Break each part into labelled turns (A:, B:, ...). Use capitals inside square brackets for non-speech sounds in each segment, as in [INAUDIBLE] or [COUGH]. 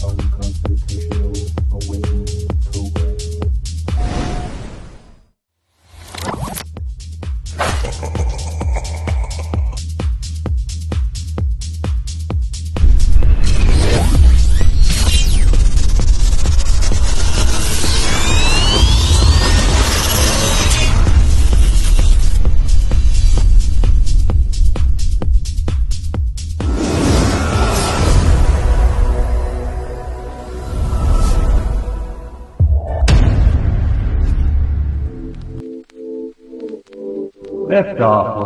A: Unconstitutional Awakening Program.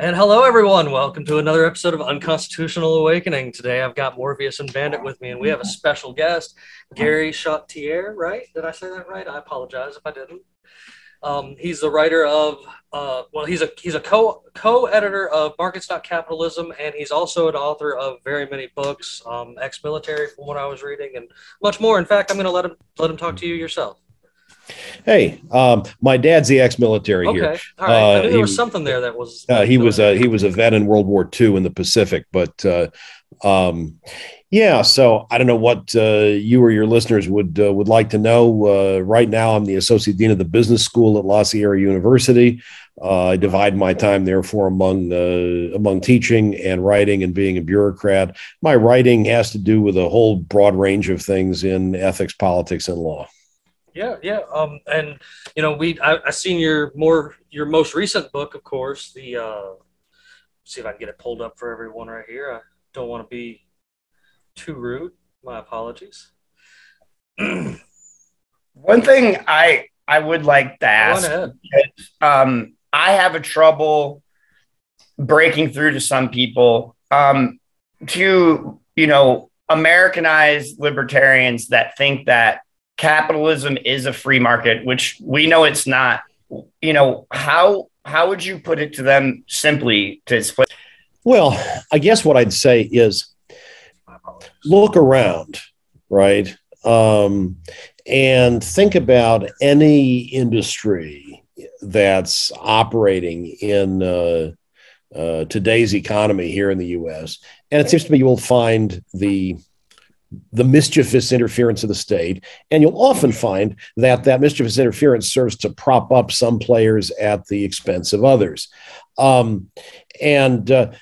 B: And hello, everyone. Welcome to another episode of Unconstitutional Awakening. Today, I've got Morpheus and Bandit with me, and we have a special guest, Gary Chartier. Right? Did I say that right? I apologize if I didn't. Um, he's the writer of, uh, well, he's a he's a co co editor of Markets Not Capitalism, and he's also an author of very many books, um, ex military, from what I was reading, and much more. In fact, I'm going to let him let him talk to you yourself.
C: Hey, um, my dad's the ex-military
B: Okay,
C: here.
B: all right. I
C: Uh,
B: knew there
C: he-
B: was something there that was.
C: Uh, he was a he was a vet in World War II in the Pacific, but uh, um, yeah. So I don't know what uh, you or your listeners would uh, would like to know. Uh, right now, I'm the associate dean of the business school at La Sierra University. Uh, I divide my time therefore among uh, among teaching and writing and being a bureaucrat. My writing has to do with a whole broad range of things in ethics, politics, and law.
B: Yeah, yeah. Um, and you know, we I, I seen your more your most recent book, of course. The uh, see if I can get it pulled up for everyone right here. I don't want to be too rude. My apologies. [CLEARS THROAT]
D: One thing I I would like to ask, um, I have a trouble breaking through to some people um, to you know Americanized libertarians that think that capitalism is a free market, which we know it's not. You know how how would you put it to them simply to explain?
C: Well, I guess what I'd say is look around, right? Um, and think about any industry that's operating in uh, uh, today's economy here in the U.S. And it seems to me you will find the the mischievous interference of the state, and you'll often find that that mischievous interference serves to prop up some players at the expense of others. Um, and uh,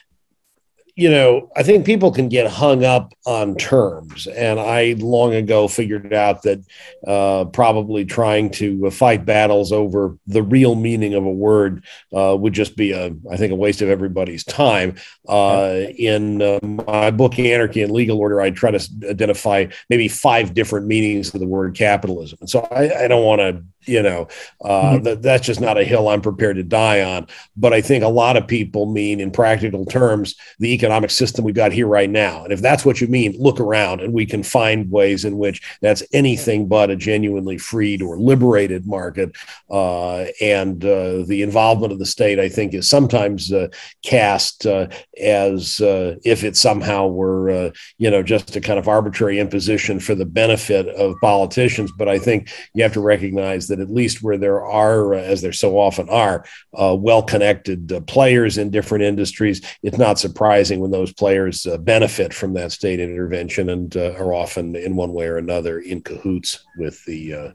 C: you know, I think people can get hung up on terms. And I long ago figured out that uh, probably trying to fight battles over the real meaning of a word uh, would just be a, I think, a waste of everybody's time. Uh, in uh, my book, Anarchy and Legal Order, I try to identify maybe five different meanings of the word capitalism. And so I, I don't want to, you know, uh, that, that's just not a hill I'm prepared to die on. But I think a lot of people mean, in practical terms, the economic system we've got here right now. And if that's what you mean, look around and we can find ways in which that's anything but a genuinely freed or liberated market. Uh, and uh, the involvement of the state, I think, is sometimes uh, cast uh, as uh, if it somehow were, uh, you know, just a kind of arbitrary imposition for the benefit of politicians. But I think you have to recognize that at least where there are, uh, as there so often are, uh, well connected uh, players in different industries, it's not surprising when those players uh, benefit from that state intervention and uh, are often in one way or another in cahoots with the uh,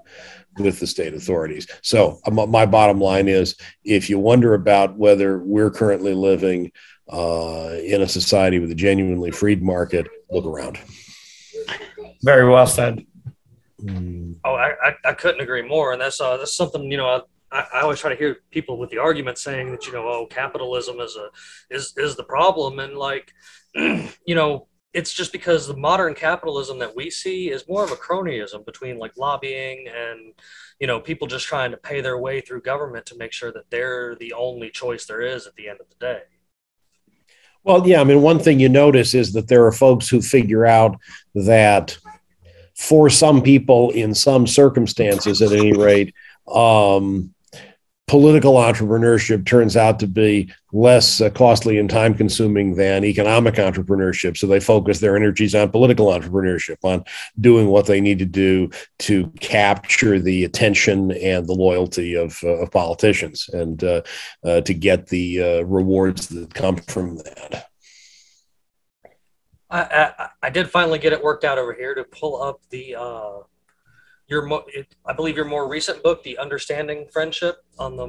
C: with the state authorities. So um, my bottom line is, if you wonder about whether we're currently living uh, in a society with a genuinely freed market, look around.
D: Very well said.
B: Oh, I, I, I couldn't agree more. And that's uh, that's something you know. I, I always try to hear people with the argument saying that you know, oh, capitalism is a is is the problem, and like, [CLEARS THROAT] you know, it's just because the modern capitalism that we see is more of a cronyism between like lobbying and you know people just trying to pay their way through government to make sure that they're the only choice there is at the end of the day
C: Well, yeah, I mean, one thing you notice is that there are folks who figure out that for some people, in some circumstances, at any rate, um, political entrepreneurship turns out to be less uh, costly and time consuming than economic entrepreneurship. So they focus their energies on political entrepreneurship, on doing what they need to do to capture the attention and the loyalty of, uh, of politicians and uh, uh, to get the uh, rewards that come from that.
B: I, I I did finally get it worked out over here to pull up the uh your mo- it, I believe your more recent book, The Understanding Friendship, on the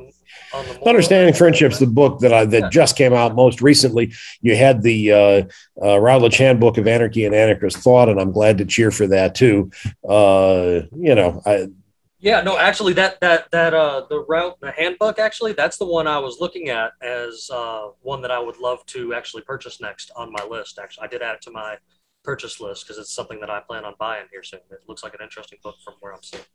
B: on the
C: Understanding Friendship's the book that I that
B: Yeah.
C: just came out most recently. You had the uh, uh, Routledge Handbook of Anarchy and Anarchist Thought, and I'm glad to cheer for that too. Uh, you know, I,
B: Yeah, no, actually, that that that uh the route the handbook actually that's the one I was looking at as uh one that I would love to actually purchase next on my list. Actually, I did add it to my purchase list because it's something that I plan on buying here soon. It looks like an interesting book from where I'm sitting.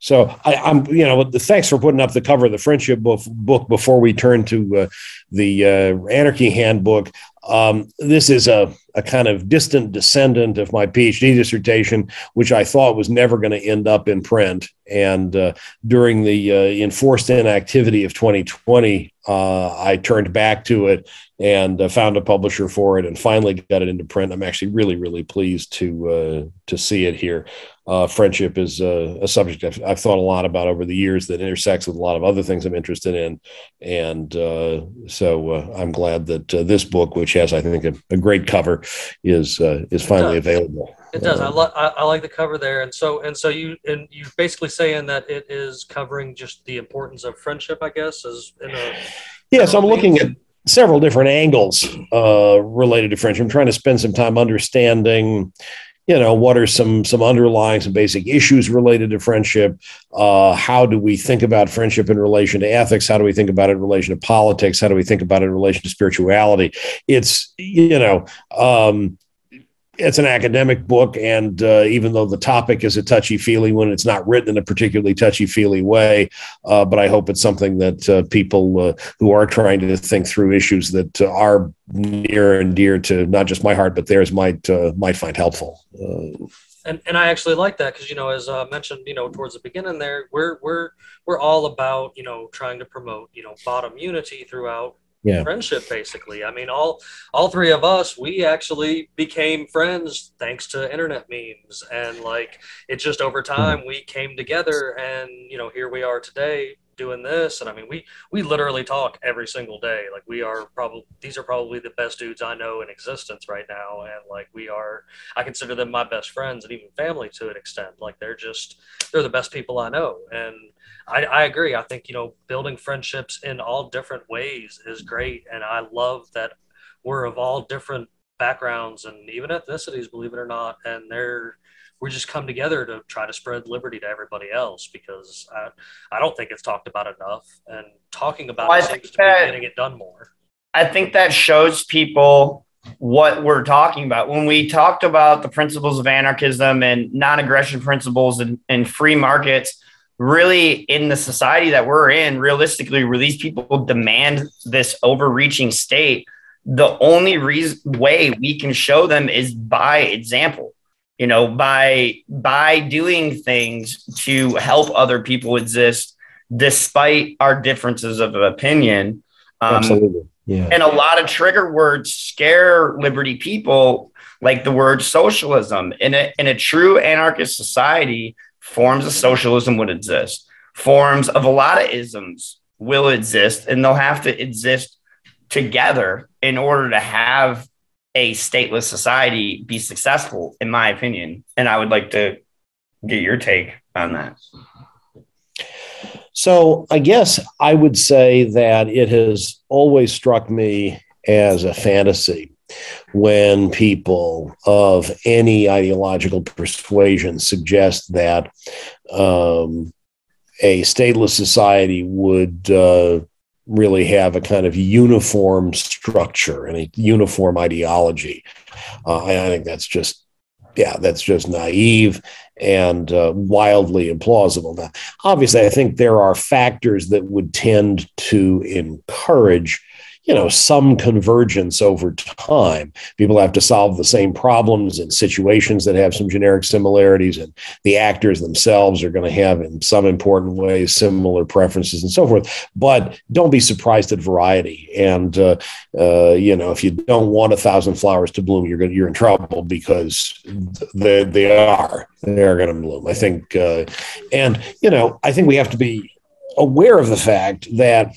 C: So I, I'm, you know, thanks for putting up the cover of the friendship book, book before we turn to uh, the uh, Anarchy Handbook. Um, this is a, a kind of distant descendant of my PhD dissertation, which I thought was never going to end up in print. And uh, during the uh, enforced inactivity of 2020, uh, I turned back to it and uh, found a publisher for it, and finally got it into print. I'm actually really, really pleased to uh, to see it here uh, friendship is uh, a subject I've, I've, thought a lot about over the years that intersects with a lot of other things I'm interested in. And so I'm glad that this book, which has, I think, a, a great cover, is uh, is finally
B: does.
C: available.
B: It does. I,
C: Um,
B: lo- I I like the cover there, and so and so you and you're basically saying that it is covering just the importance of friendship, I guess, as in a
C: yeah, so I'm looking at several different angles uh, related to friendship. I'm trying to spend some time understanding you know what are some some underlying some basic issues related to friendship? Uh, how do we think about friendship in relation to ethics? How do we think about it in relation to politics? How do we think about it in relation to spirituality? It's you know um, it's an academic book and uh, even though the topic is a touchy feely one it's not written in a particularly touchy feely way uh, but i hope it's something that uh, people uh, who are trying to think through issues that uh, are near and dear to not just my heart but theirs might uh, might find helpful.
B: And and I actually like that because you know, as mentioned, you know, towards the beginning there, we're we're we're all about you know trying to promote you know bottom unity throughout
C: Yeah.
B: friendship. Basically, I mean, all all three of us, we actually became friends thanks to internet memes, and like it just over mm-hmm. time we came together, and you know, here we are today doing this and i mean we we literally talk every single day like we are probably these are probably the best dudes i know in existence right now and like we are I consider them my best friends and even family to an extent. Like they're just they're the best people I know. And I, I agree. I think, you know, building friendships in all different ways is great. And I love that we're of all different backgrounds and even ethnicities, believe it or not. And they're we just come together to try to spread liberty to everybody else because I, I don't think it's talked about enough. And talking about
D: Well,
B: it seems to be getting it done more.
D: I think that shows people what we're talking about. When we talked about the principles of anarchism and non aggression principles and, and free markets, really in the society that we're in, realistically, where these people demand this overreaching state, the only reason, way we can show them is by example. You know, by by doing things to help other people exist despite our differences of opinion. Um,
C: absolutely yeah
D: and a lot of trigger words scare liberty people, like the word socialism. In a, in a true anarchist society, forms of socialism would exist. Forms of a lot of isms will exist, and they'll have to exist together in order to have a stateless society be successful, in my opinion. And I would like to get your take on that.
C: So I guess I would say that it has always struck me as a fantasy when people of any ideological persuasion suggest that um, a stateless society would uh, really have a kind of uniform structure and a uniform ideology. Uh, I, think that's just yeah, that's just naive and uh, wildly implausible. Now, obviously, I think there are factors that would tend to encourage you know some convergence over time. People have to solve the same problems and situations that have some generic similarities and the actors themselves are going to have in some important ways similar preferences and so forth. But don't be surprised at variety. And uh, uh, you know if you don't want a thousand flowers to bloom you're going you're in trouble because they they are they're going to bloom. I think uh, and you know i think we have to be aware of the fact that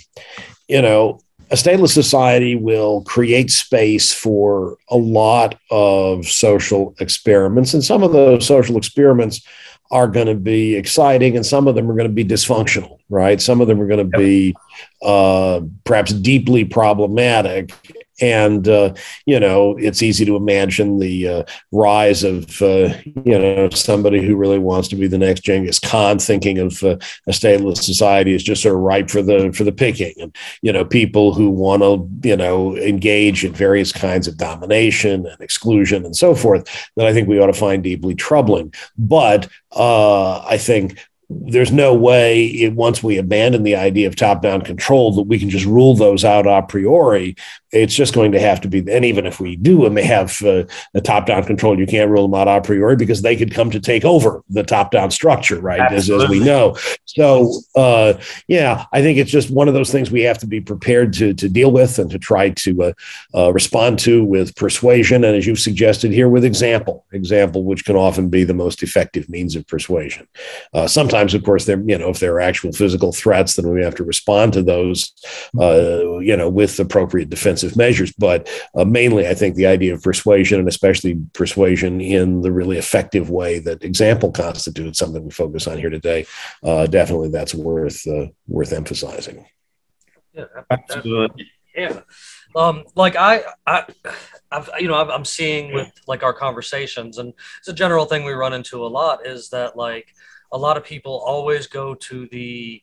C: you know a stateless society will create space for a lot of social experiments. And some of those social experiments are going to be exciting and some of them are going to be dysfunctional, right? Some of them are going to be uh, perhaps deeply problematic and uh, you know it's easy to imagine the uh, rise of uh, you know somebody who really wants to be the next Genghis Khan, thinking of uh, a stateless society is just sort of ripe for the for the picking, and you know people who want to you know engage in various kinds of domination and exclusion and so forth that I think we ought to find deeply troubling. But uh, I think there's no way it, once we abandon the idea of top-down control that we can just rule those out a priori it's just going to have to be and even if we do and they have uh, a top-down control you can't rule them out a priori because they could come to take over the top-down structure right as, as, we know. So uh, yeah i think it's just one of those things we have to be prepared to, to deal with and to try to uh, uh respond to with persuasion. And as you've suggested here with example example which can often be the most effective means of persuasion. Uh, sometimes of course there you know if there are actual physical threats then we have to respond to those uh, you know with appropriate defense measures. But uh, mainly, I think the idea of persuasion, and especially persuasion in the really effective way that example constitutes, something we focus on here today. Uh, definitely, that's worth uh, worth emphasizing.
B: Yeah, absolutely. Yeah. Um, like I, I, I've, you know, I'm seeing with like our conversations, and it's a general thing we run into a lot is that like a lot of people always go to the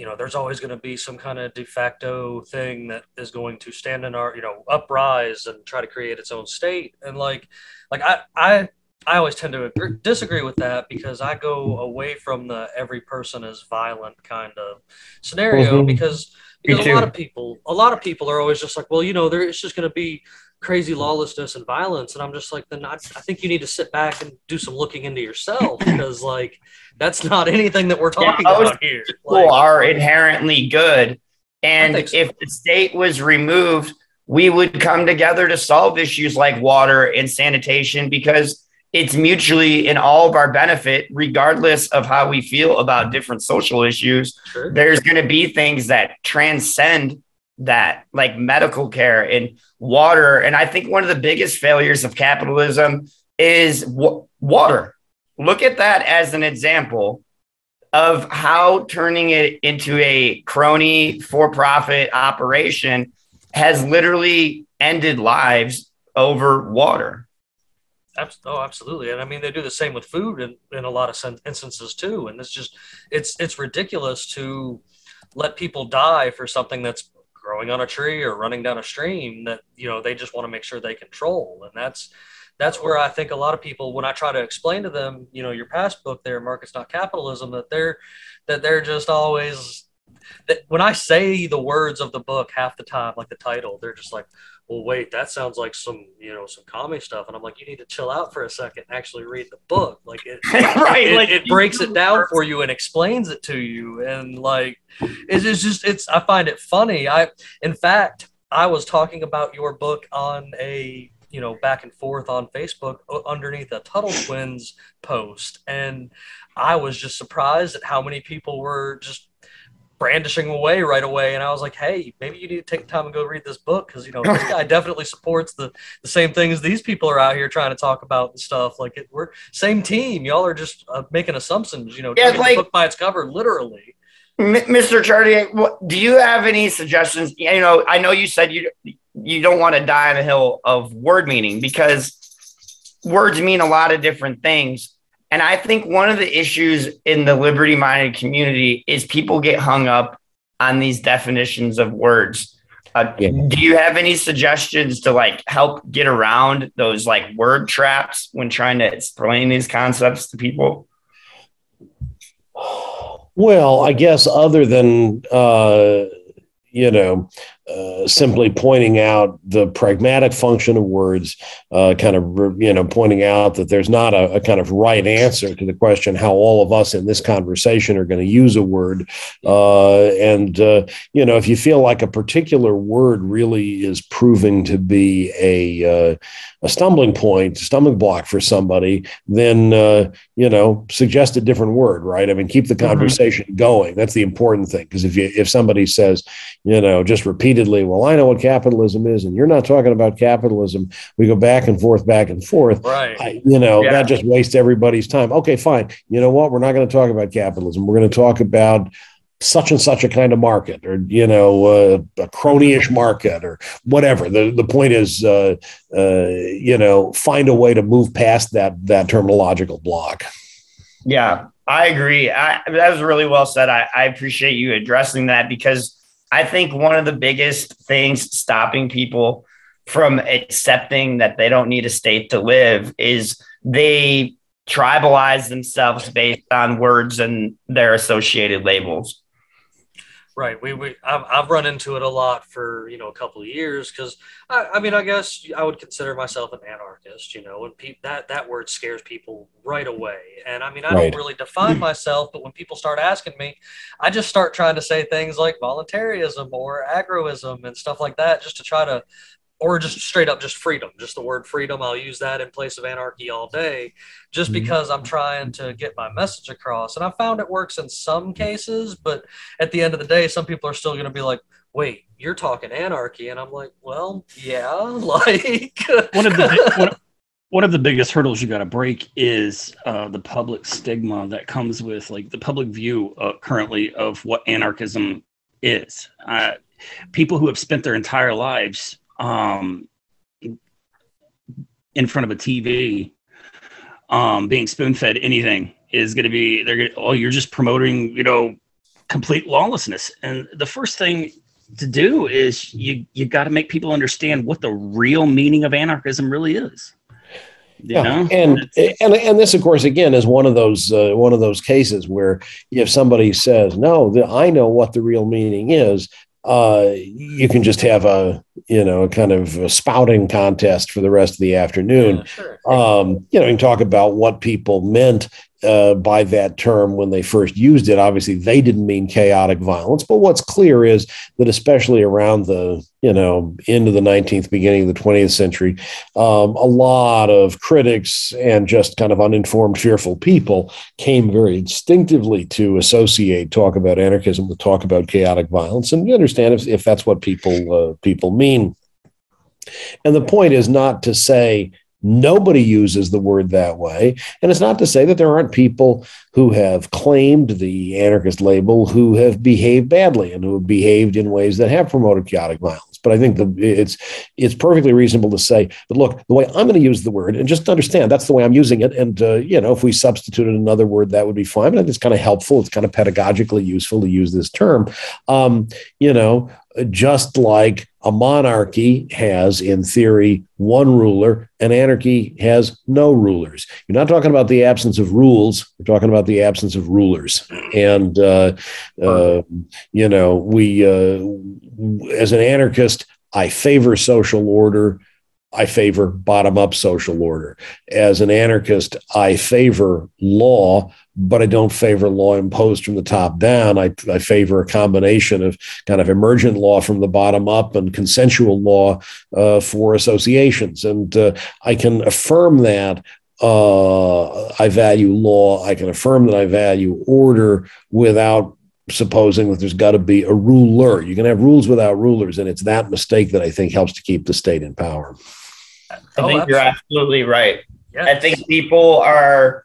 B: you know, there's always going to be some kind of de facto thing that is going to stand in our, you know, uprise and try to create its own state. And like, like I, I, I always tend to agree, disagree with that because I go away from the every person is violent kind of scenario mm-hmm. because, because a lot of people, a lot of people are always just like, well, you know, there it's just going to be crazy lawlessness and violence and i'm just like then I, I, think you need to sit back and do some looking into yourself [LAUGHS] because like that's not anything that we're talking yeah, about here
D: people like, are inherently good and so. if the state was removed we would come together to solve issues like water and sanitation because it's mutually in all of our benefit regardless of how we feel about different social issues sure. there's going to be things that transcend that like medical care and water and i think one of the biggest failures of capitalism is w- water look at that as an example of how turning it into a crony for-profit operation has literally ended lives over water
B: Oh, absolutely. And I mean, they do the same with food in, in a lot of instances too. And it's just, it's, it's ridiculous to let people die for something that's growing on a tree or running down a stream that you know they just want to make sure they control. And that's that's where i think a lot of people when i try to explain to them you know your past book there markets not capitalism that they're that they're just always that when i say the words of the book half the time like the title they're just like well, wait, that sounds like some, you know, some comic stuff. And I'm like, you need to chill out for a second and actually read the book. Like it, [LAUGHS] right, it, like it breaks it down for you and explains it to you. And like, it's just, it's, I find it funny. I, in fact, I was talking about your book on a, you know, back and forth on Facebook underneath a Tuttle Twins post. And I was just surprised at how many people were just brandishing away right away and i was like hey maybe you need to take the time and go read this book because you know this guy [LAUGHS] definitely supports the the same things these people are out here trying to talk about and stuff like it, we're same team y'all are just uh, making assumptions you know yeah, like, book by its cover literally.
D: Mr chartier do you have any suggestions? You know i know you said you you don't want to die on a hill of word meaning because words mean a lot of different things and I think one of the issues in the liberty minded community is people get hung up on these definitions of words. Uh,
C: Yeah.
D: Do you have any suggestions to like help get around those like word traps when trying to explain these concepts to people?
C: Well, I guess other than uh, you know, uh, simply pointing out the pragmatic function of words, uh, kind of you know pointing out that there's not a, a, kind of right answer to the question how all of us in this conversation are going to use a word, uh, and uh, you know if you feel like a particular word really is proving to be a uh, a stumbling point, stumbling block for somebody, then uh, you know suggest a different word, right? I mean, keep the conversation mm-hmm. going. That's the important thing because if you if somebody says, you know, just well, I know what capitalism is, and you're not talking about capitalism, we go back and forth, back and forth.
B: Right.
C: I, you know, yeah. that just wastes everybody's time. Okay, fine. You know what? We're not going to talk about capitalism. We're going to talk about such and such a kind of market or you know uh, a crony-ish market or whatever the the point is uh, uh, you know find a way to move past that that terminological block
D: yeah i agree I, that was really well said I, I appreciate you addressing that because i think one of the biggest things stopping people from accepting that they don't need a state to live is they tribalize themselves based on words and their associated labels
B: Right. We, we I've, I've run into it a lot for, you know, a couple of years because I, I mean, I guess I would consider myself an anarchist, you know, and pe- that, that word scares people right away. And I mean, I right. don't really define [CLEARS THROAT] myself, but when people start asking me, I just start trying to say things like voluntarism or agorism and stuff like that just to try to or just straight up just freedom just the word freedom. I'll use that in place of anarchy all day just mm-hmm. because i'm trying to get my message across. And i found it works in some cases but at the end of the day some people are still going to be like wait you're talking anarchy. And i'm like well yeah [LAUGHS] like [LAUGHS]
E: one of the one, one of the biggest hurdles you got to break is uh, the public stigma that comes with like the public view uh, currently of what anarchism is. Uh, people who have spent their entire lives um, in front of a TV, um, being spoon fed anything is going to be, they're to, oh, you're just promoting, you know, complete lawlessness. And the first thing to do is you, you got to make people understand what the real meaning of anarchism really is.
C: You yeah, know? and and and this, of course, again, is one of those uh, one of those cases where if somebody says, "No, the, I know what the real meaning is," uh, you can just have a you know a kind of a spouting contest for the rest of the afternoon. Yeah, sure. um, you know, you can talk about what people meant uh, by that term when they first used it. Obviously, they didn't mean chaotic violence, but what's clear is that especially around the you know end of the 19th, beginning of the 20th century, um, a lot of critics and just kind of uninformed, fearful people came very instinctively to associate talk about anarchism with talk about chaotic violence, and you understand if, if that's what people uh, people mean. And the point is not to say Nobody uses the word that way. And it's not to say that there aren't people who have claimed the anarchist label who have behaved badly and who have behaved in ways that have promoted chaotic violence. But I think the, it's it's perfectly reasonable to say, but look, the way I'm going to use the word, and just understand that's the way I'm using it. And uh, you know, if we substituted another word, that would be fine. But it's kind of helpful. It's kind of pedagogically useful to use this term. Um, you know, just like a monarchy has, in theory, one ruler, and anarchy has no rulers. You're not talking about the absence of rules. We're talking about the absence of rulers. And, uh, uh, you know, we, uh, as an anarchist, I favor social order. I favor bottom up social order. As an anarchist, I favor law, but I don't favor law imposed from the top down. I, I favor a combination of kind of emergent law from the bottom up and consensual law uh, for associations. And uh, I can affirm that uh, I value law. I can affirm that I value order without supposing that there's got to be a ruler. You can have rules without rulers, and it's that mistake that I think helps to keep the state in power.
D: I oh, think you're absolutely right. Yes. I think people are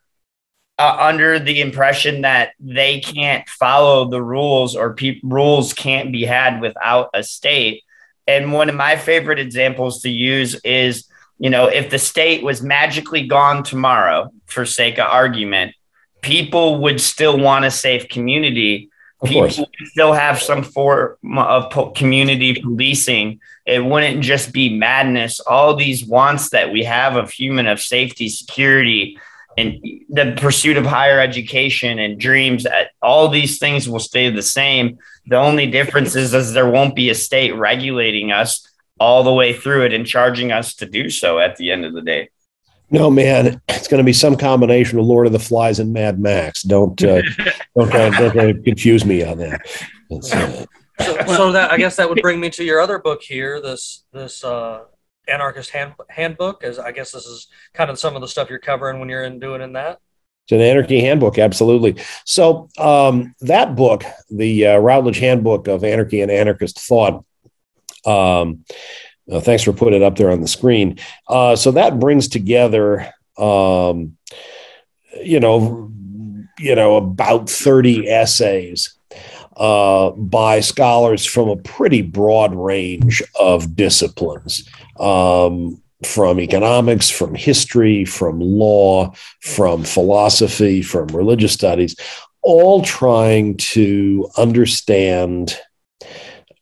D: uh, under the impression that they can't follow the rules or pe- rules can't be had without a state. And one of my favorite examples to use is, you know, if the state was magically gone tomorrow, for sake of argument, people would still want a safe community
C: Of
D: people would still have some form of po- community policing. It wouldn't just be madness. All these wants that we have of human, of safety, security, and the pursuit of higher education and dreams, uh, all these things will stay the same. The only difference is, is there won't be a state regulating us all the way through it and charging us to do so at the end of the day.
C: No, man, it's going to be some combination of Lord of the Flies and Mad Max. Don't uh, [LAUGHS] don't, don't, don't confuse me on that. It's,
B: So, so that I guess that would bring me to your other book here, this this uh, anarchist hand, handbook. As I guess this is kind of some of the stuff you're covering when you're in doing in that.
C: It's an anarchy handbook, absolutely. So um, that book, the uh, Routledge Handbook of Anarchy and Anarchist Thought. Um, uh, thanks for putting it up there on the screen. Uh, so that brings together, um, you know, you know, about thirty essays uh, by scholars from a pretty broad range of disciplines. Um, from economics, from history, from law, from philosophy, from religious studies, all trying to understand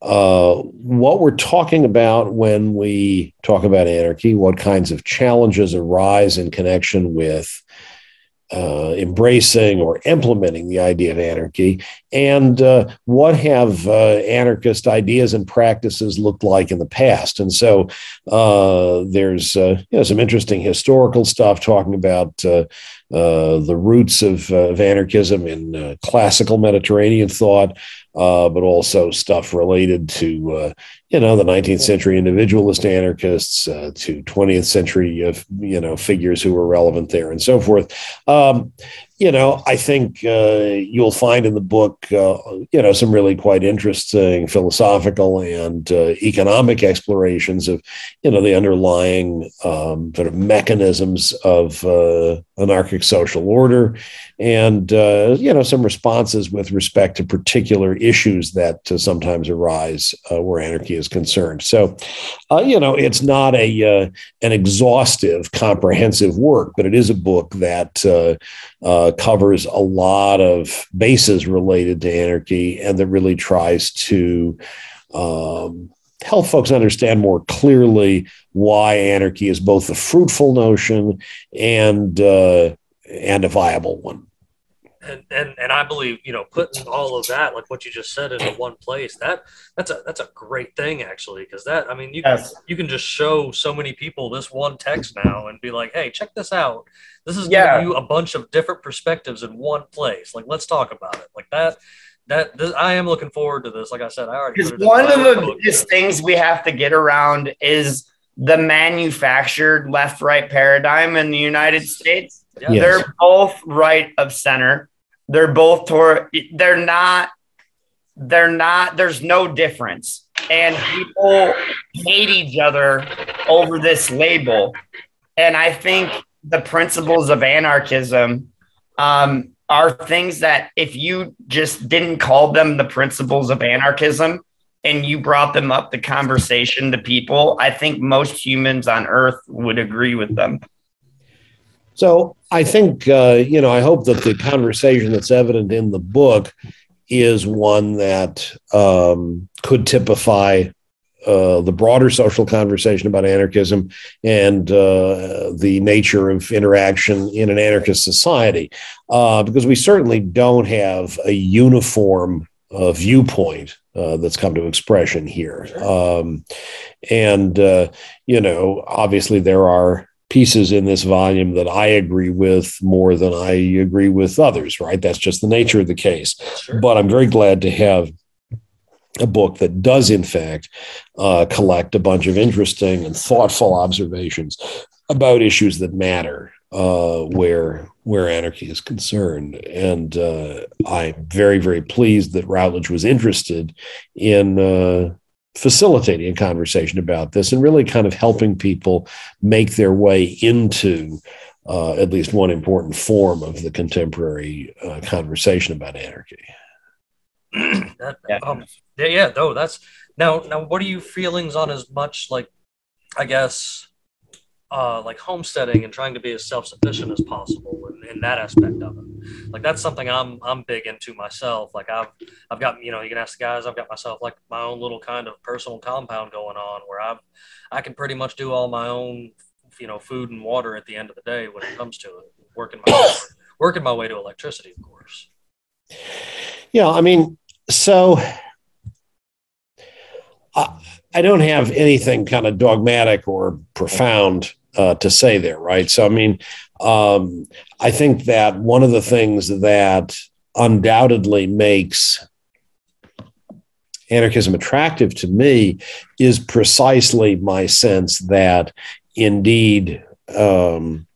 C: uh, what we're talking about when we talk about anarchy, what kinds of challenges arise in connection with uh, embracing or implementing the idea of anarchy, and uh, what have uh, anarchist ideas and practices looked like in the past. And so uh, there's uh, you know, some interesting historical stuff talking about uh, the roots of, of anarchism in classical Mediterranean thought. but also stuff related to you know the 19th century individualist anarchists uh, to 20th century uh, you know figures who were relevant there and so forth um, you know i think uh, you'll find in the book uh, you know some really quite interesting philosophical and uh, economic explorations of you know the underlying um, sort of mechanisms of uh, anarchic social order and you know some responses with respect to particular issues that sometimes arise where anarchy is concerned. So, uh, you know, it's not a uh, an exhaustive, comprehensive work, but it is a book that uh, uh, covers a lot of bases related to anarchy, and that really tries to. Um, help folks understand more clearly why anarchy is both a fruitful notion and uh, and a viable one
B: and and and I believe you know putting all of that like what you just said into one place that that's a that's a great thing actually because that I mean you
D: Yes.
B: you can just show so many people this one text now and be like hey check this out this is
D: Yeah.
B: giving you a bunch of different perspectives in one place like let's talk about it like that that this, I am looking forward to this like I said I already
D: Because
B: put it in
D: one of the biggest things we have to get around is the manufactured left right paradigm in the United States.
B: yeah,
C: Yes.
D: They're both right of center. They're both toward, they're not, they're not, there's no difference. And people hate each other over this label. And I think the principles of anarchism um, are things that if you just didn't call them the principles of anarchism and you brought them up the conversation to people, I think most humans on earth would agree with them.
C: So I think, uh, you know, I hope that the conversation that's evident in the book is one that um, could typify uh, the broader social conversation about anarchism and uh, the nature of interaction in an anarchist society, uh, because we certainly don't have a uniform uh, viewpoint uh, that's come to expression here. Um, and, uh, you know, obviously there are pieces in this volume that I agree with more than I agree with others, right? That's just the nature of the case.
B: Sure.
C: But I'm very glad to have a book that does, in fact, uh, collect a bunch of interesting and thoughtful observations about issues that matter uh, where where anarchy is concerned. And uh, I'm very, very pleased that Routledge was interested in uh, facilitating a conversation about this and really kind of helping people make their way into uh, at least one important form of the contemporary uh, conversation about anarchy.
B: That,
D: Yeah.
B: um, yeah, yeah, no, that's now. Now, what are you feelings on as much like, I guess, uh, like homesteading and trying to be as self sufficient as possible in, in that aspect of it? like that's something I'm I'm big into myself. Like I've I've got you know you can ask the guys. I've got myself like my own little kind of personal compound going on where I've I can pretty much do all my own you know food and water at the end of the day when it comes to it. Working my working my way to electricity, of course.
C: Yeah, I mean, so I, I don't have anything kind of dogmatic or profound uh, to say there, right? So, I mean, um, I think that one of the things that undoubtedly makes anarchism attractive to me is precisely my sense that indeed um,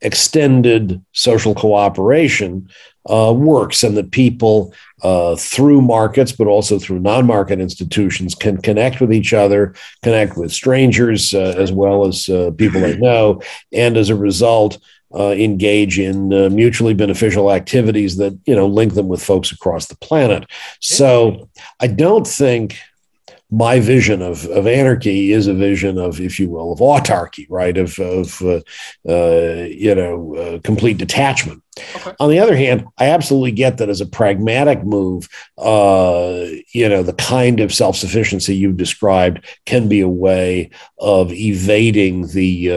C: extended social cooperation uh, works and that people uh, through markets, but also through non market institutions, can connect with each other, connect with strangers uh, as well as uh, people they know, and as a result, uh, engage in uh, mutually beneficial activities that you know link them with folks across the planet. So I don't think my vision of, of anarchy is a vision of, if you will, of autarky, right? Of, of uh, uh, you know, uh, complete detachment. Okay. On the other hand, I absolutely get that as a pragmatic move, uh, you know, the kind of self sufficiency you've described can be a way of evading the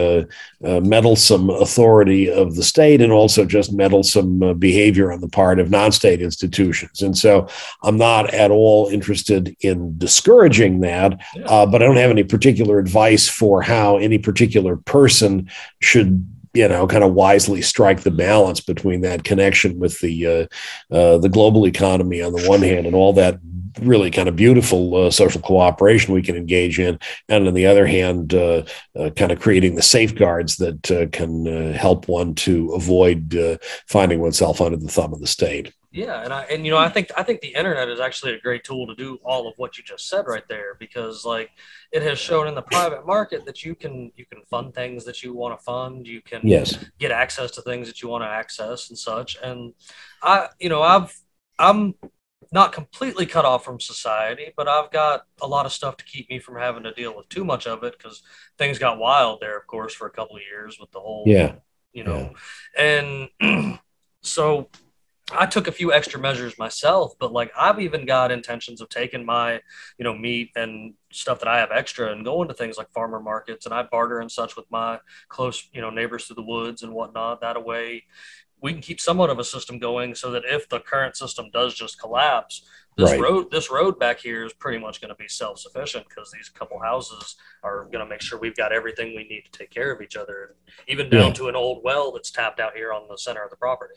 C: uh, uh, meddlesome authority of the state and also just meddlesome uh, behavior on the part of non state institutions. And so I'm not at all interested in discouraging that, uh, but I don't have any particular advice for how any particular person should you know, kind of wisely strike the balance between that connection with the uh, uh, the global economy on the one hand and all that really kind of beautiful uh, social cooperation we can engage in, and on the other hand, uh, uh, kind of creating the safeguards that uh, can help one to avoid finding oneself under the thumb of the state.
B: Yeah, and I and you know I think I think the internet is actually a great tool to do all of what you just said right there because like it has shown in the private market that you can you can fund things that you want to fund, you can
C: yes.
B: get access to things that you want to access and such. And I you know I've I'm not completely cut off from society, but I've got a lot of stuff to keep me from having to deal with too much of it because things got wild there, of course, for a couple of years with the whole
C: yeah
B: you know, yeah. and [CLEARS THROAT] so I took a few extra measures myself, but like I've even got intentions of taking my, you know, meat and stuff that I have extra and going to things like farmer markets and I barter and such with my close, you know, neighbors through the woods and whatnot. That way we can keep somewhat of a system going so that if the current system does just collapse, this right. road this road back here is pretty much going to be self-sufficient because these couple houses are going to make sure we've got everything we need to take care of each other even down yeah. to an old well that's tapped out here on the center of the property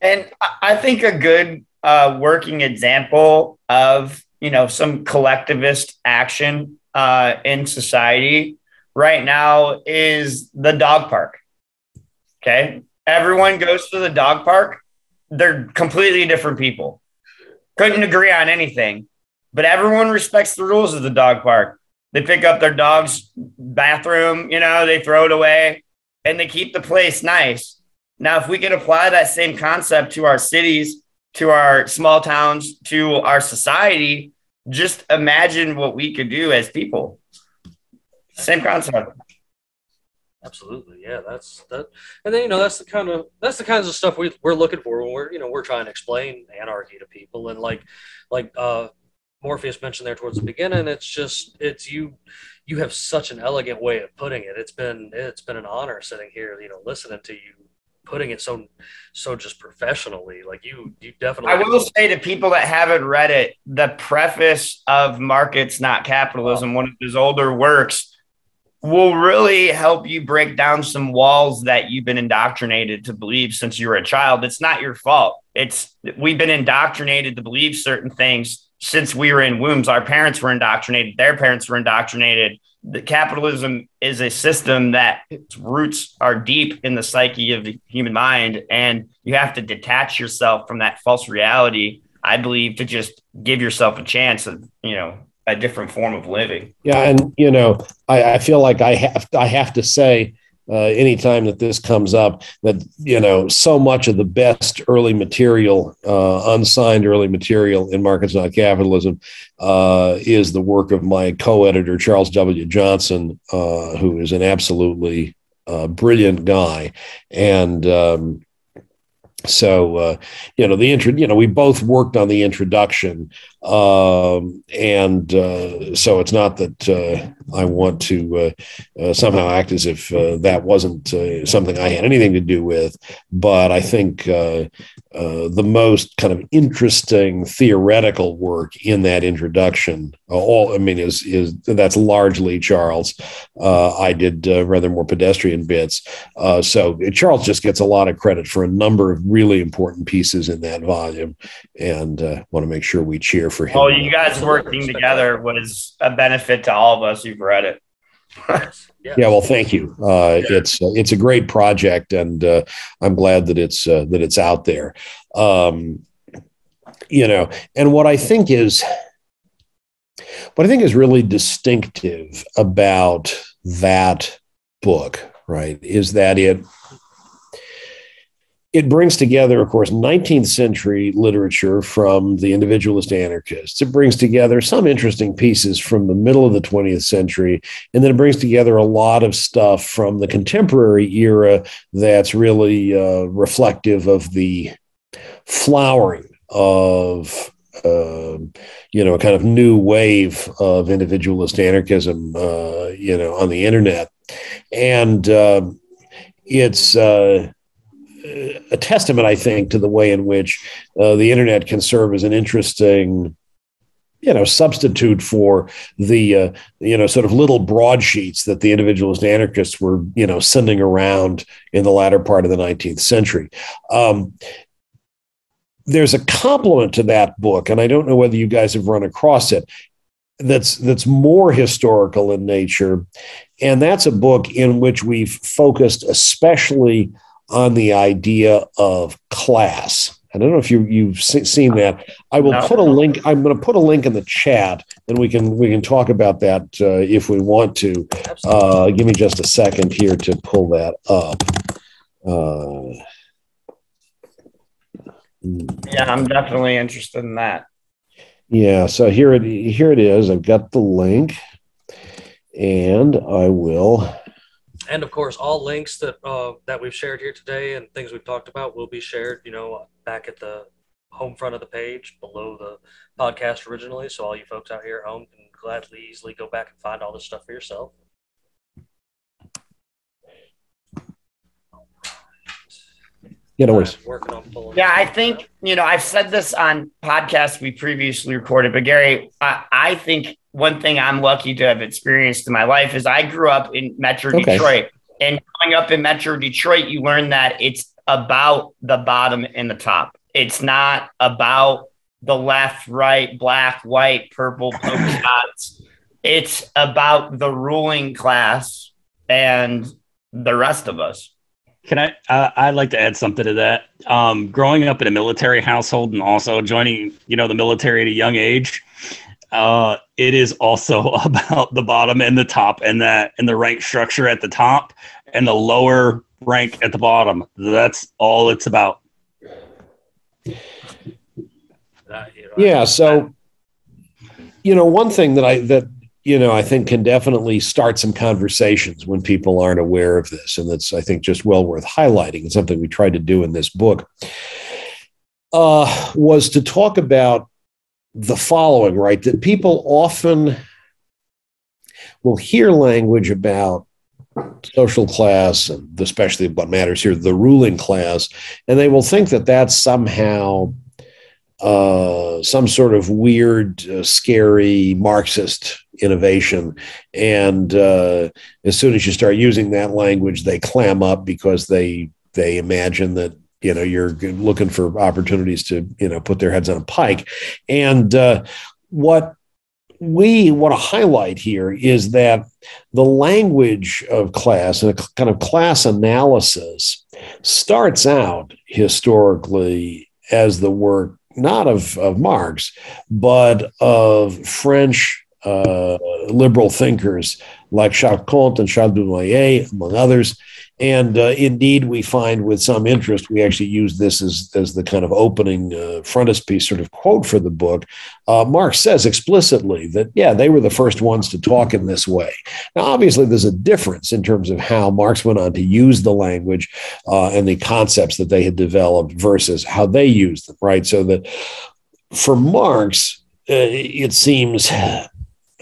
D: and I think a good uh, working example of you know some collectivist action uh, in society right now is the dog park. Okay, everyone goes to the dog park. They're completely different people. Couldn't agree on anything, but everyone respects the rules of the dog park. They pick up their dog's bathroom, you know, they throw it away, and they keep the place nice now, if we can apply that same concept to our cities, to our small towns, to our society, just imagine what we could do as people. Same concept.
B: Absolutely, yeah. That's that, and then you know that's the kind of that's the kinds of stuff we we're looking for when we're you know we're trying to explain anarchy to people and like like uh Morpheus mentioned there towards the beginning. It's just it's you you have such an elegant way of putting it. It's been it's been an honor sitting here, you know, listening to you putting it so so just professionally like you you definitely
D: i will say to people that haven't read it the preface of markets not capitalism one of his older works will really help you break down some walls that you've been indoctrinated to believe since you were a child. It's not your fault. It's we've been indoctrinated to believe certain things since we were in wombs. Our parents were indoctrinated their parents were indoctrinated the capitalism is a system that its roots are deep in the psyche of the human mind and you have to detach yourself from that false reality i believe to just give yourself a chance of you know a different form of living.
C: Yeah and you know i, I feel like i have i have to say uh, anytime that this comes up that you know so much of the best early material uh, unsigned early material in markets not capitalism uh, is the work of my co-editor charles w. Johnson uh, who is an absolutely uh, brilliant guy. And um, so uh, you know the intro you know we both worked on the introduction um, and uh, so it's not that uh, i want to uh, uh, somehow act as if uh, that wasn't something i had anything to do with. But i think the most kind of interesting theoretical work in that introduction all i mean is is that's largely charles. I did rather more pedestrian bits. So charles just gets a lot of credit for a number of really important pieces in that volume, and uh, want to make sure we cheer for him.
D: Oh, you guys working together was a benefit to all of us who've read it.
C: yes. [LAUGHS] Yeah, well, thank you. Uh, it's uh, it's a great project, and uh, I'm glad that it's uh, that it's out there. Um, you know, and what I think is what I think is really distinctive about that book, right, is that it it brings together, of course, 19th century literature from the individualist anarchists. It brings together some interesting pieces from the middle of the 20th century. And then it brings together a lot of stuff from the contemporary era that's really uh, reflective of the flowering of uh, you know, a kind of new wave of individualist anarchism, uh, you know, on the internet, and uh, it's uh, a testament, I think, to the way in which uh, the internet can serve as an interesting you know substitute for the uh, you know sort of little broadsheets that the individualist anarchists were you know sending around in the latter part of the 19th century. Um, there's a complement to that book and i don't know whether you guys have run across it that's that's more historical in nature and that's a book in which we've focused especially on the idea of class. I don't know if you you've seen that. I will no. put a link. I'm going to put a link in the chat, and we can we can talk about that uh, if we want to. Uh, give me just a second here to pull that up. Uh,
D: yeah, I'm definitely interested in that.
C: Yeah, so here it here it is. I've got the link, and I will
B: and of course, all links that uh, that we've shared here today and things we've talked about will be shared, you know, back at the home front of the page below the podcast originally. So all you folks out here at home can gladly easily go back and find all this stuff for yourself.
C: Yeah, no worries.
D: Yeah, I think you know I've said this on podcasts we previously recorded, but Gary, I, I think one thing I'm lucky to have experienced in my life is I grew up in Metro okay. Detroit. And growing up in Metro Detroit, you learn that it's about the bottom and the top. It's not about the left, right, black, white, purple, [LAUGHS] polka dots. It's about the ruling class and the rest of us.
E: Can I? Uh, I'd like to add something to that. Um, growing up in a military household and also joining, you know, the military at a young age, uh, it is also [LAUGHS] about the bottom and the top and that and the rank structure at the top and the lower rank at the bottom. That's all it's about.
C: Yeah. So, you know, one thing that I that you know I think can definitely start some conversations when people aren't aware of this, and that's I think just well worth highlighting. It's something we tried to do in this book. Uh, was to talk about the following, right? That people often will hear language about social class, and especially what matters here, the ruling class, and they will think that that's somehow uh, some sort of weird, uh, scary Marxist innovation. And uh, as soon as you start using that language, they clam up because they they imagine that you know you're looking for opportunities to you know put their heads on a pike and uh, what we want to highlight here is that the language of class and a kind of class analysis starts out historically as the work not of, of Marx, but of French uh, liberal thinkers like Charles Comte and Charles Dunoyer, among others. And uh, indeed, we find with some interest, we actually use this as, as the kind of opening uh, frontispiece sort of quote for the book. Uh, Marx says explicitly that, yeah, they were the first ones to talk in this way. Now, obviously, there's a difference in terms of how Marx went on to use the language uh, and the concepts that they had developed versus how they used them, right? So that for Marx, uh, it seems,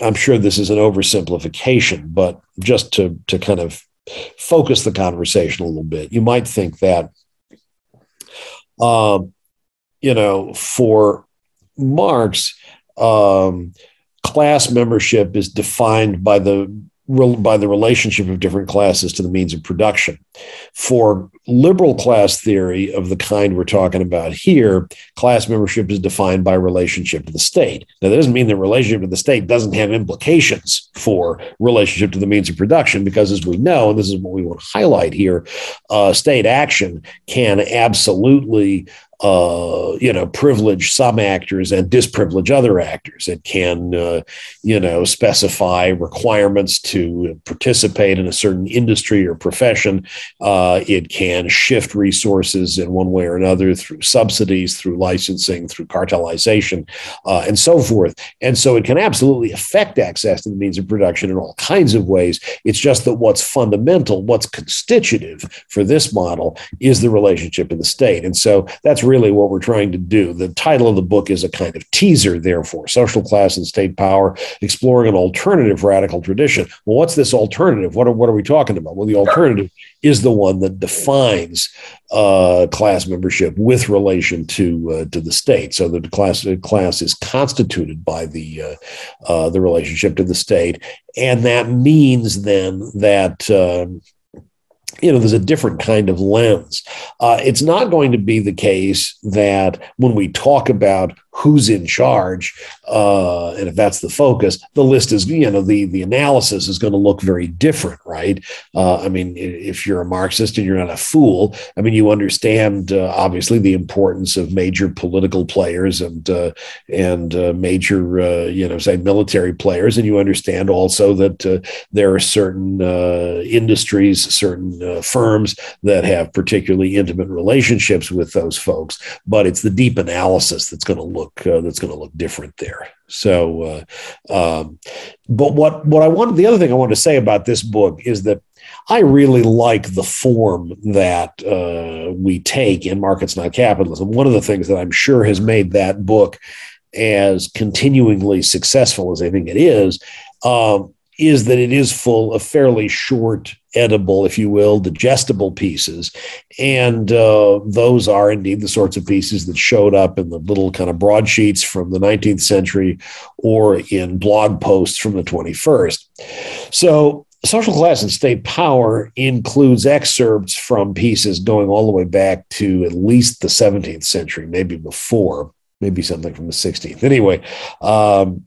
C: I'm sure this is an oversimplification, but just to, to kind of focus the conversation a little bit. You might think that, um, you know, for Marx, um, class membership is defined by the by the relationship of different classes to the means of production. For liberal class theory of the kind we're talking about here, class membership is defined by relationship to the state. Now, that doesn't mean that relationship to the state doesn't have implications for relationship to the means of production, because as we know, and this is what we want to highlight here, uh, state action can absolutely uh, you know, privilege some actors and disprivilege other actors. It can, uh, you know, specify requirements to participate in a certain industry or profession. Uh, it can shift resources in one way or another through subsidies, through licensing, through cartelization, uh, and so forth. And so it can absolutely affect access to the means of production in all kinds of ways. It's just that what's fundamental, what's constitutive for this model is the relationship in the state. And so that's really really what we're trying to do. The title of the book is a kind of teaser, therefore, social class and state power, exploring an alternative radical tradition. Well, what's this alternative? What are, what are we talking about? Well, the alternative is the one that defines uh, class membership with relation to uh, to the state. So the class class is constituted by the uh, uh the relationship to the state, and that means then that um, you know, there's a different kind of lens. Uh, it's not going to be the case that when we talk about who's in charge, uh, and if that's the focus, the list is, you know, the the analysis is going to look very different, right? Uh, I mean, if you're a Marxist and you're not a fool, I mean, you understand uh, obviously the importance of major political players and uh, and uh, major, uh, you know, say military players, and you understand also that there are certain industries, certain firms that have particularly intimate relationships with those folks. But it's the deep analysis that's going to look look uh, that's going to look different there. So, uh, um, but what what I wanted the other thing I wanted to say about this book is that I really like the form that uh, we take in Markets Not Capitalism. One of the things that I'm sure has made that book as continuingly successful as I think it is um, is that it is full of fairly short, edible, if you will, digestible pieces. And uh, those are indeed the sorts of pieces that showed up in the little kind of broadsheets from the 19th century or in blog posts from the 21st. So, Social Class and State Power includes excerpts from pieces going all the way back to at least the 17th century, maybe before, maybe something from the 16th. Anyway, um,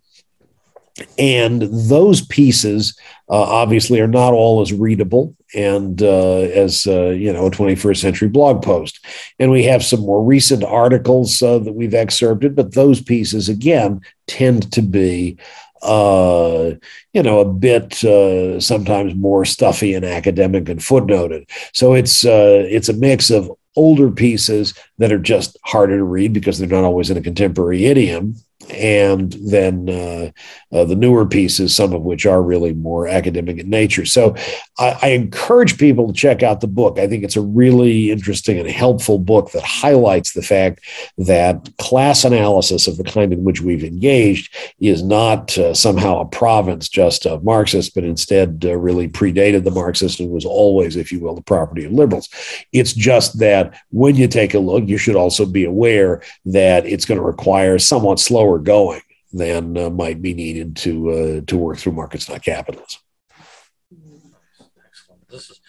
C: and those pieces uh, obviously are not all as readable and uh, as uh, you know a 21st century blog post and we have some more recent articles uh, that we've excerpted but those pieces again tend to be uh, you know, a bit uh, sometimes more stuffy and academic and footnoted. So it's uh, it's a mix of older pieces that are just harder to read because they're not always in a contemporary idiom, and then uh, uh, the newer pieces, some of which are really more academic in nature. So I, I, encourage people to check out the book. I think it's a really interesting and helpful book that highlights the fact that class analysis of the kind in which we've engaged is not uh, somehow a province just of Marxists, but instead uh, really predated the Marxists and was always, if you will, the property of liberals. It's just that when you take a look, you should also be aware that it's going to require somewhat slower going than uh, might be needed to uh, to work through markets not capitalism.
B: Excellent. This is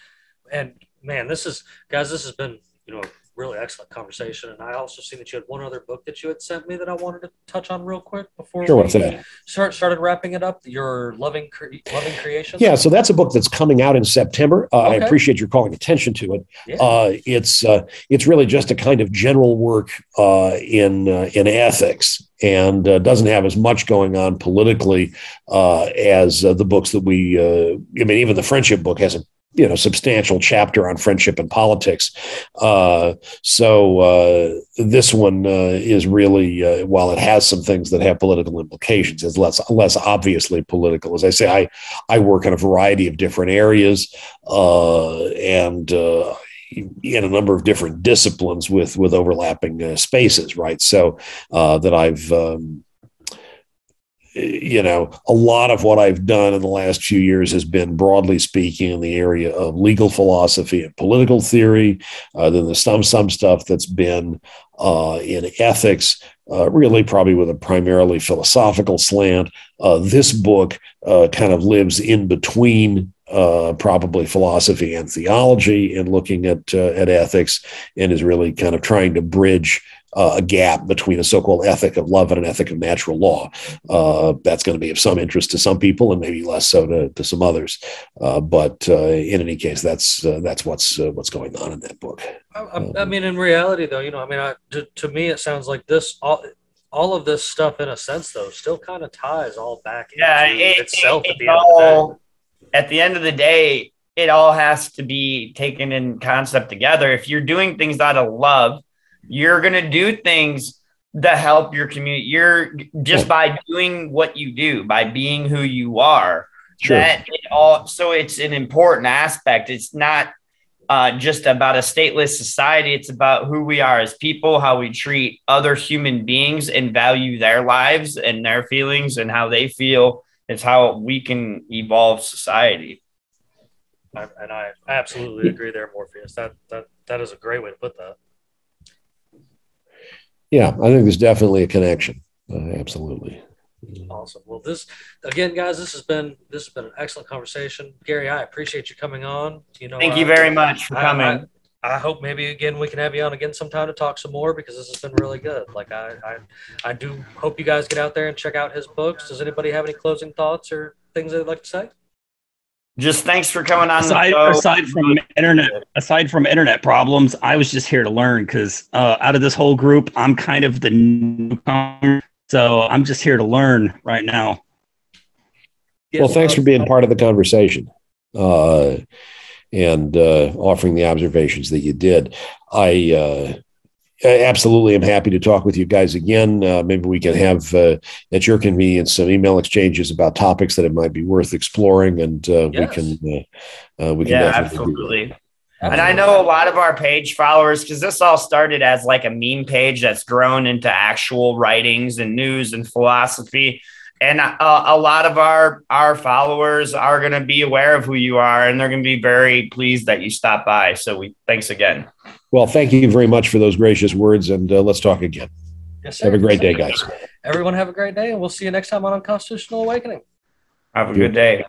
B: and man, this is guys. This has been you know really excellent conversation. And I also see that you had one other book that you had sent me that I wanted to touch on real quick before
C: sure,
B: we
C: what's that?
B: Start, started wrapping it up. Your loving cre- loving creation.
C: Yeah, so that's a book that's coming out in September. Uh, okay. I appreciate your calling attention to it. Yeah. Uh, it's uh, it's really just a kind of general work uh, in uh, in ethics and uh, doesn't have as much going on politically uh, as uh, the books that we. Uh, I mean, even the friendship book has a you know substantial chapter on friendship and politics. Uh, so uh, this one uh, is really, uh, while it has some things that have political implications, is less less obviously political. As I say, I I work in a variety of different areas uh, and. Uh, in a number of different disciplines with with overlapping spaces, right? So that I've um, you know, a lot of what I've done in the last few years has been broadly speaking in the area of legal philosophy and political theory. Uh, then there's some some stuff that's been uh, in ethics, uh, really probably with a primarily philosophical slant. Uh, this book uh, kind of lives in between uh, probably philosophy and theology and looking at uh, at ethics and is really kind of trying to bridge uh, a gap between a so-called ethic of love and an ethic of natural law. Uh, that's going to be of some interest to some people and maybe less so to, to some others. Uh, but uh, in any case, that's uh, that's what's uh, what's going on in that book.
B: I, I, mean, in reality, though, you know, I mean, I, to, to me, it sounds like this all. All of this stuff, in a sense, though, still kind of ties all back
D: yeah,
B: into
D: it,
B: itself
D: it,
B: at the
D: it
B: end
D: all,
B: of the day.
D: At the end of the day, it all has to be taken in concept together. If you're doing things out of love, you're going to do things that help your community. You're just by doing what you do, by being who you are.
C: Sure.
D: That it all so it's an important aspect. It's not uh, just about a stateless society. It's about who we are as people, how we treat other human beings and value their lives and their feelings and how they feel. Is how we can evolve society.
B: I, and I absolutely agree there, Morpheus. That that that is a great way to put that.
C: Yeah, I think there's definitely a connection. Uh, absolutely.
B: Awesome. Well, this again, guys, this has been this has been an excellent conversation. Gary, I appreciate you coming on. You know,
D: Thank you very much for
B: I-
D: coming.
B: I, I hope maybe again we can have you on again sometime to talk some more because this has been really good. Like I, I, I do hope you guys get out there and check out his books. Does anybody have any closing thoughts or things they'd like to say?
D: just thanks for coming on
E: aside,
D: the show.
E: aside from internet aside from internet problems i was just here to learn because uh, out of this whole group i'm kind of the newcomer so i'm just here to learn right now
C: Well, thanks for being part of the conversation uh, and uh, offering the observations that you did. I uh, I absolutely am happy to talk with you guys again. Uh, maybe we can have uh, at your convenience some email exchanges about topics that it might be worth exploring, and uh,
B: Yes.
C: we can uh, uh, we can
D: yeah,
C: definitely
D: absolutely. And I know a lot of our page followers, because this all started as like a meme page that's grown into actual writings and news and philosophy. And uh, a lot of our our followers are going to be aware of who you are, and they're going to be very pleased that you stopped by. So we thanks again.
C: Well, thank you very much for those gracious words, and uh, let's talk again.
B: Yes, sir.
C: Have a great day, guys.
B: Everyone have a great day, and we'll see you next time on Unconstitutional Awakening.
D: Have a good day.